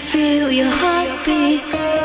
feel your heartbeat.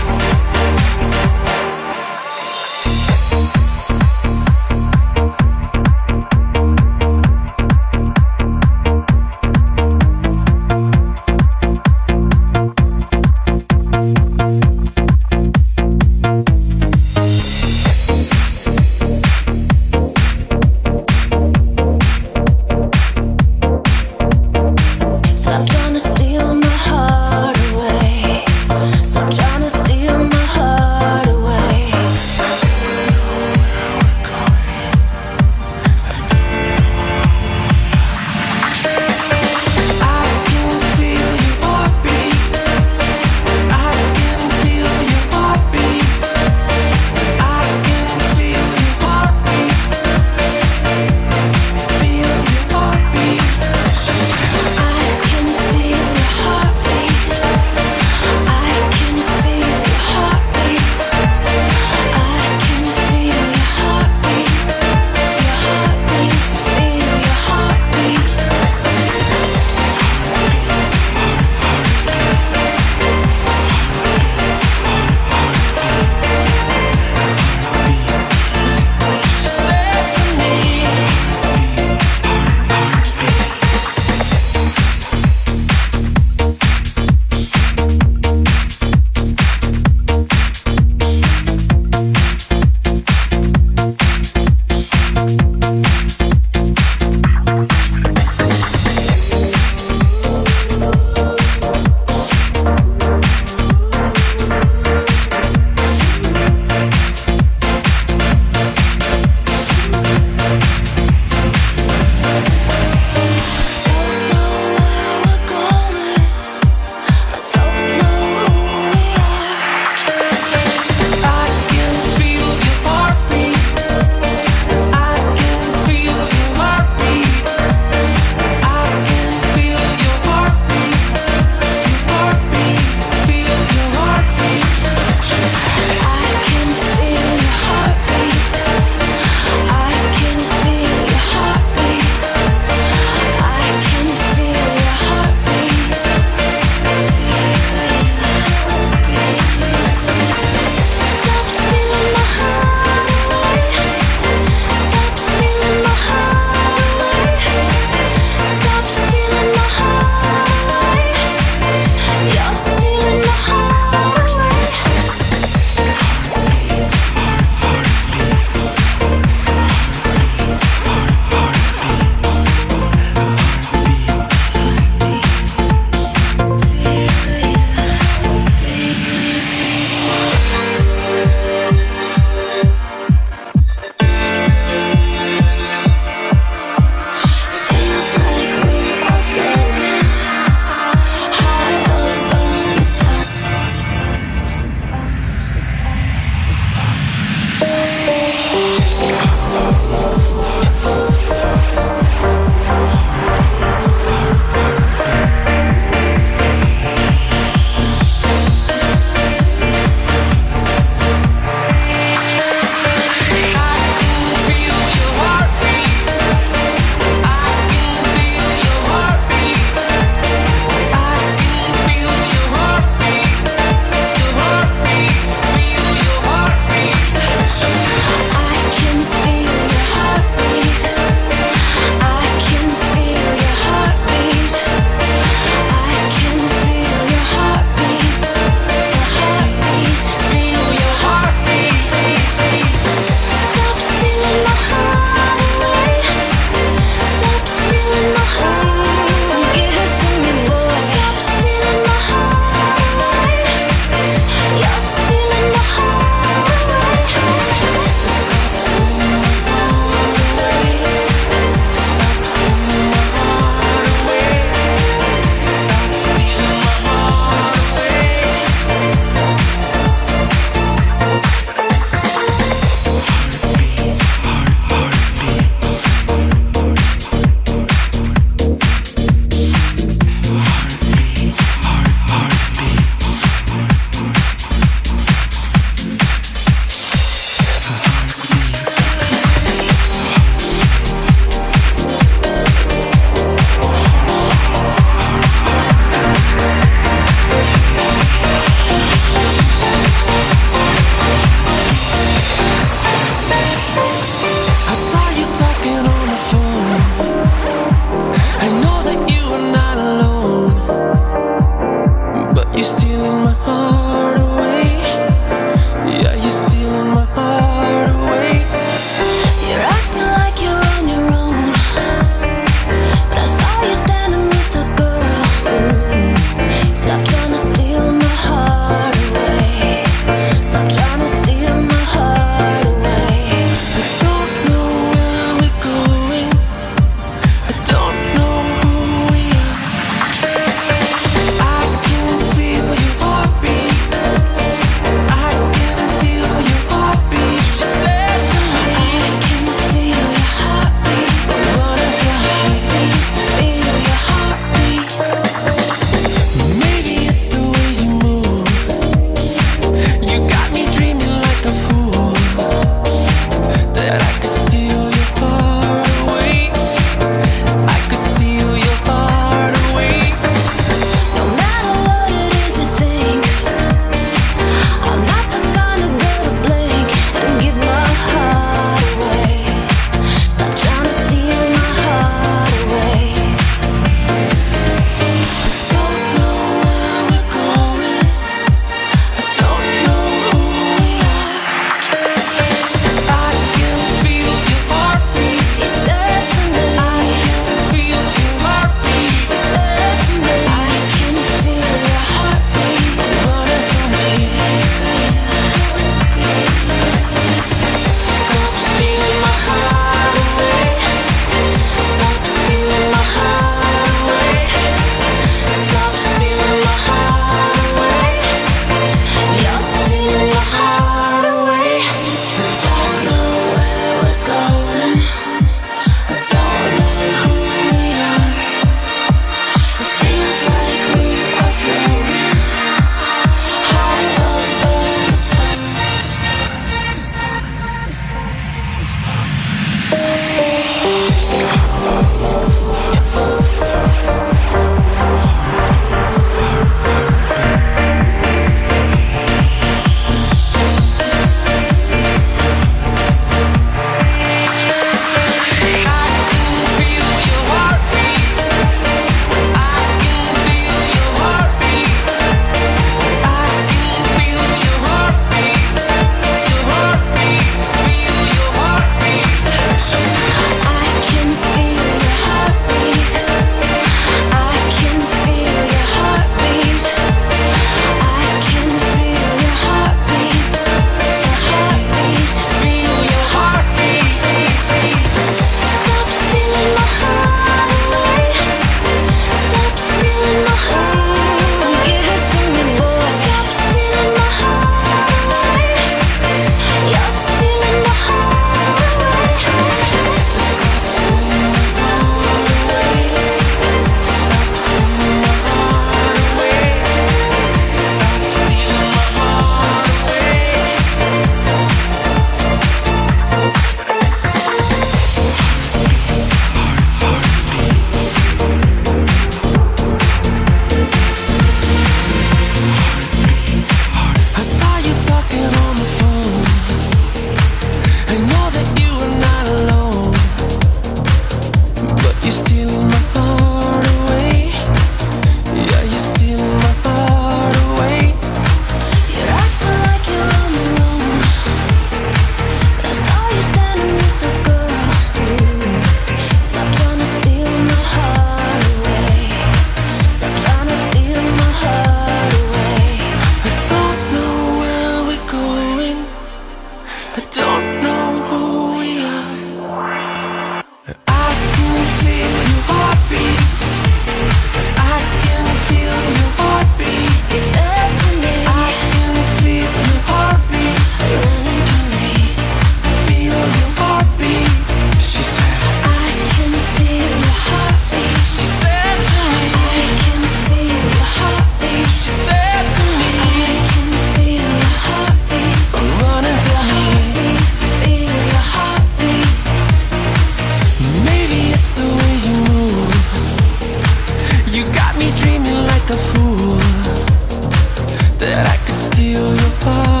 that I could steal your heart.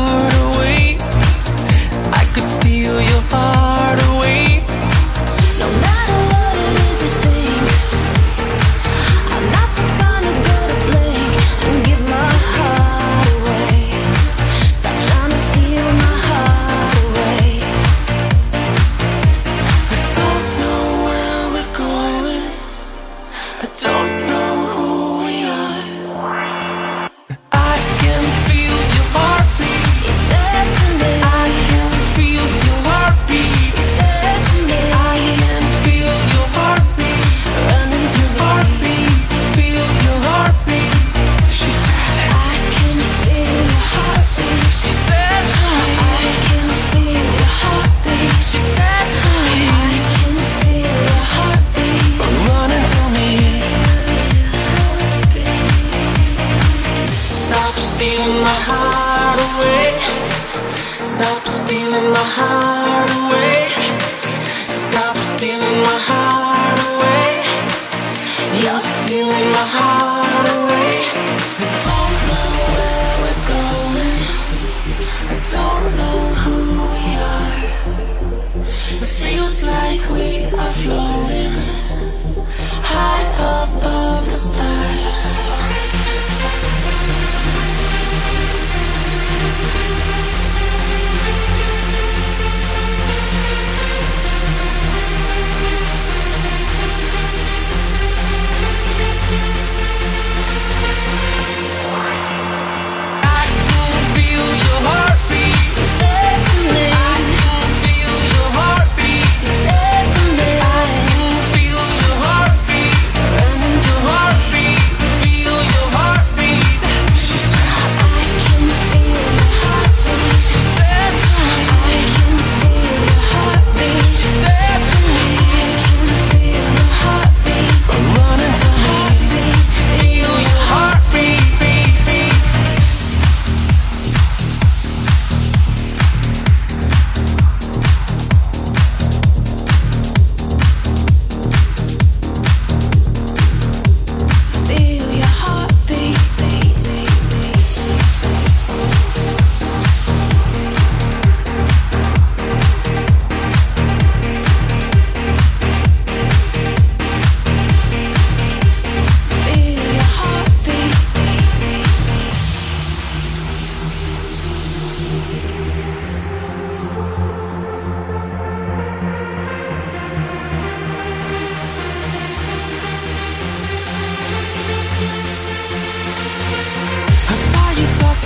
I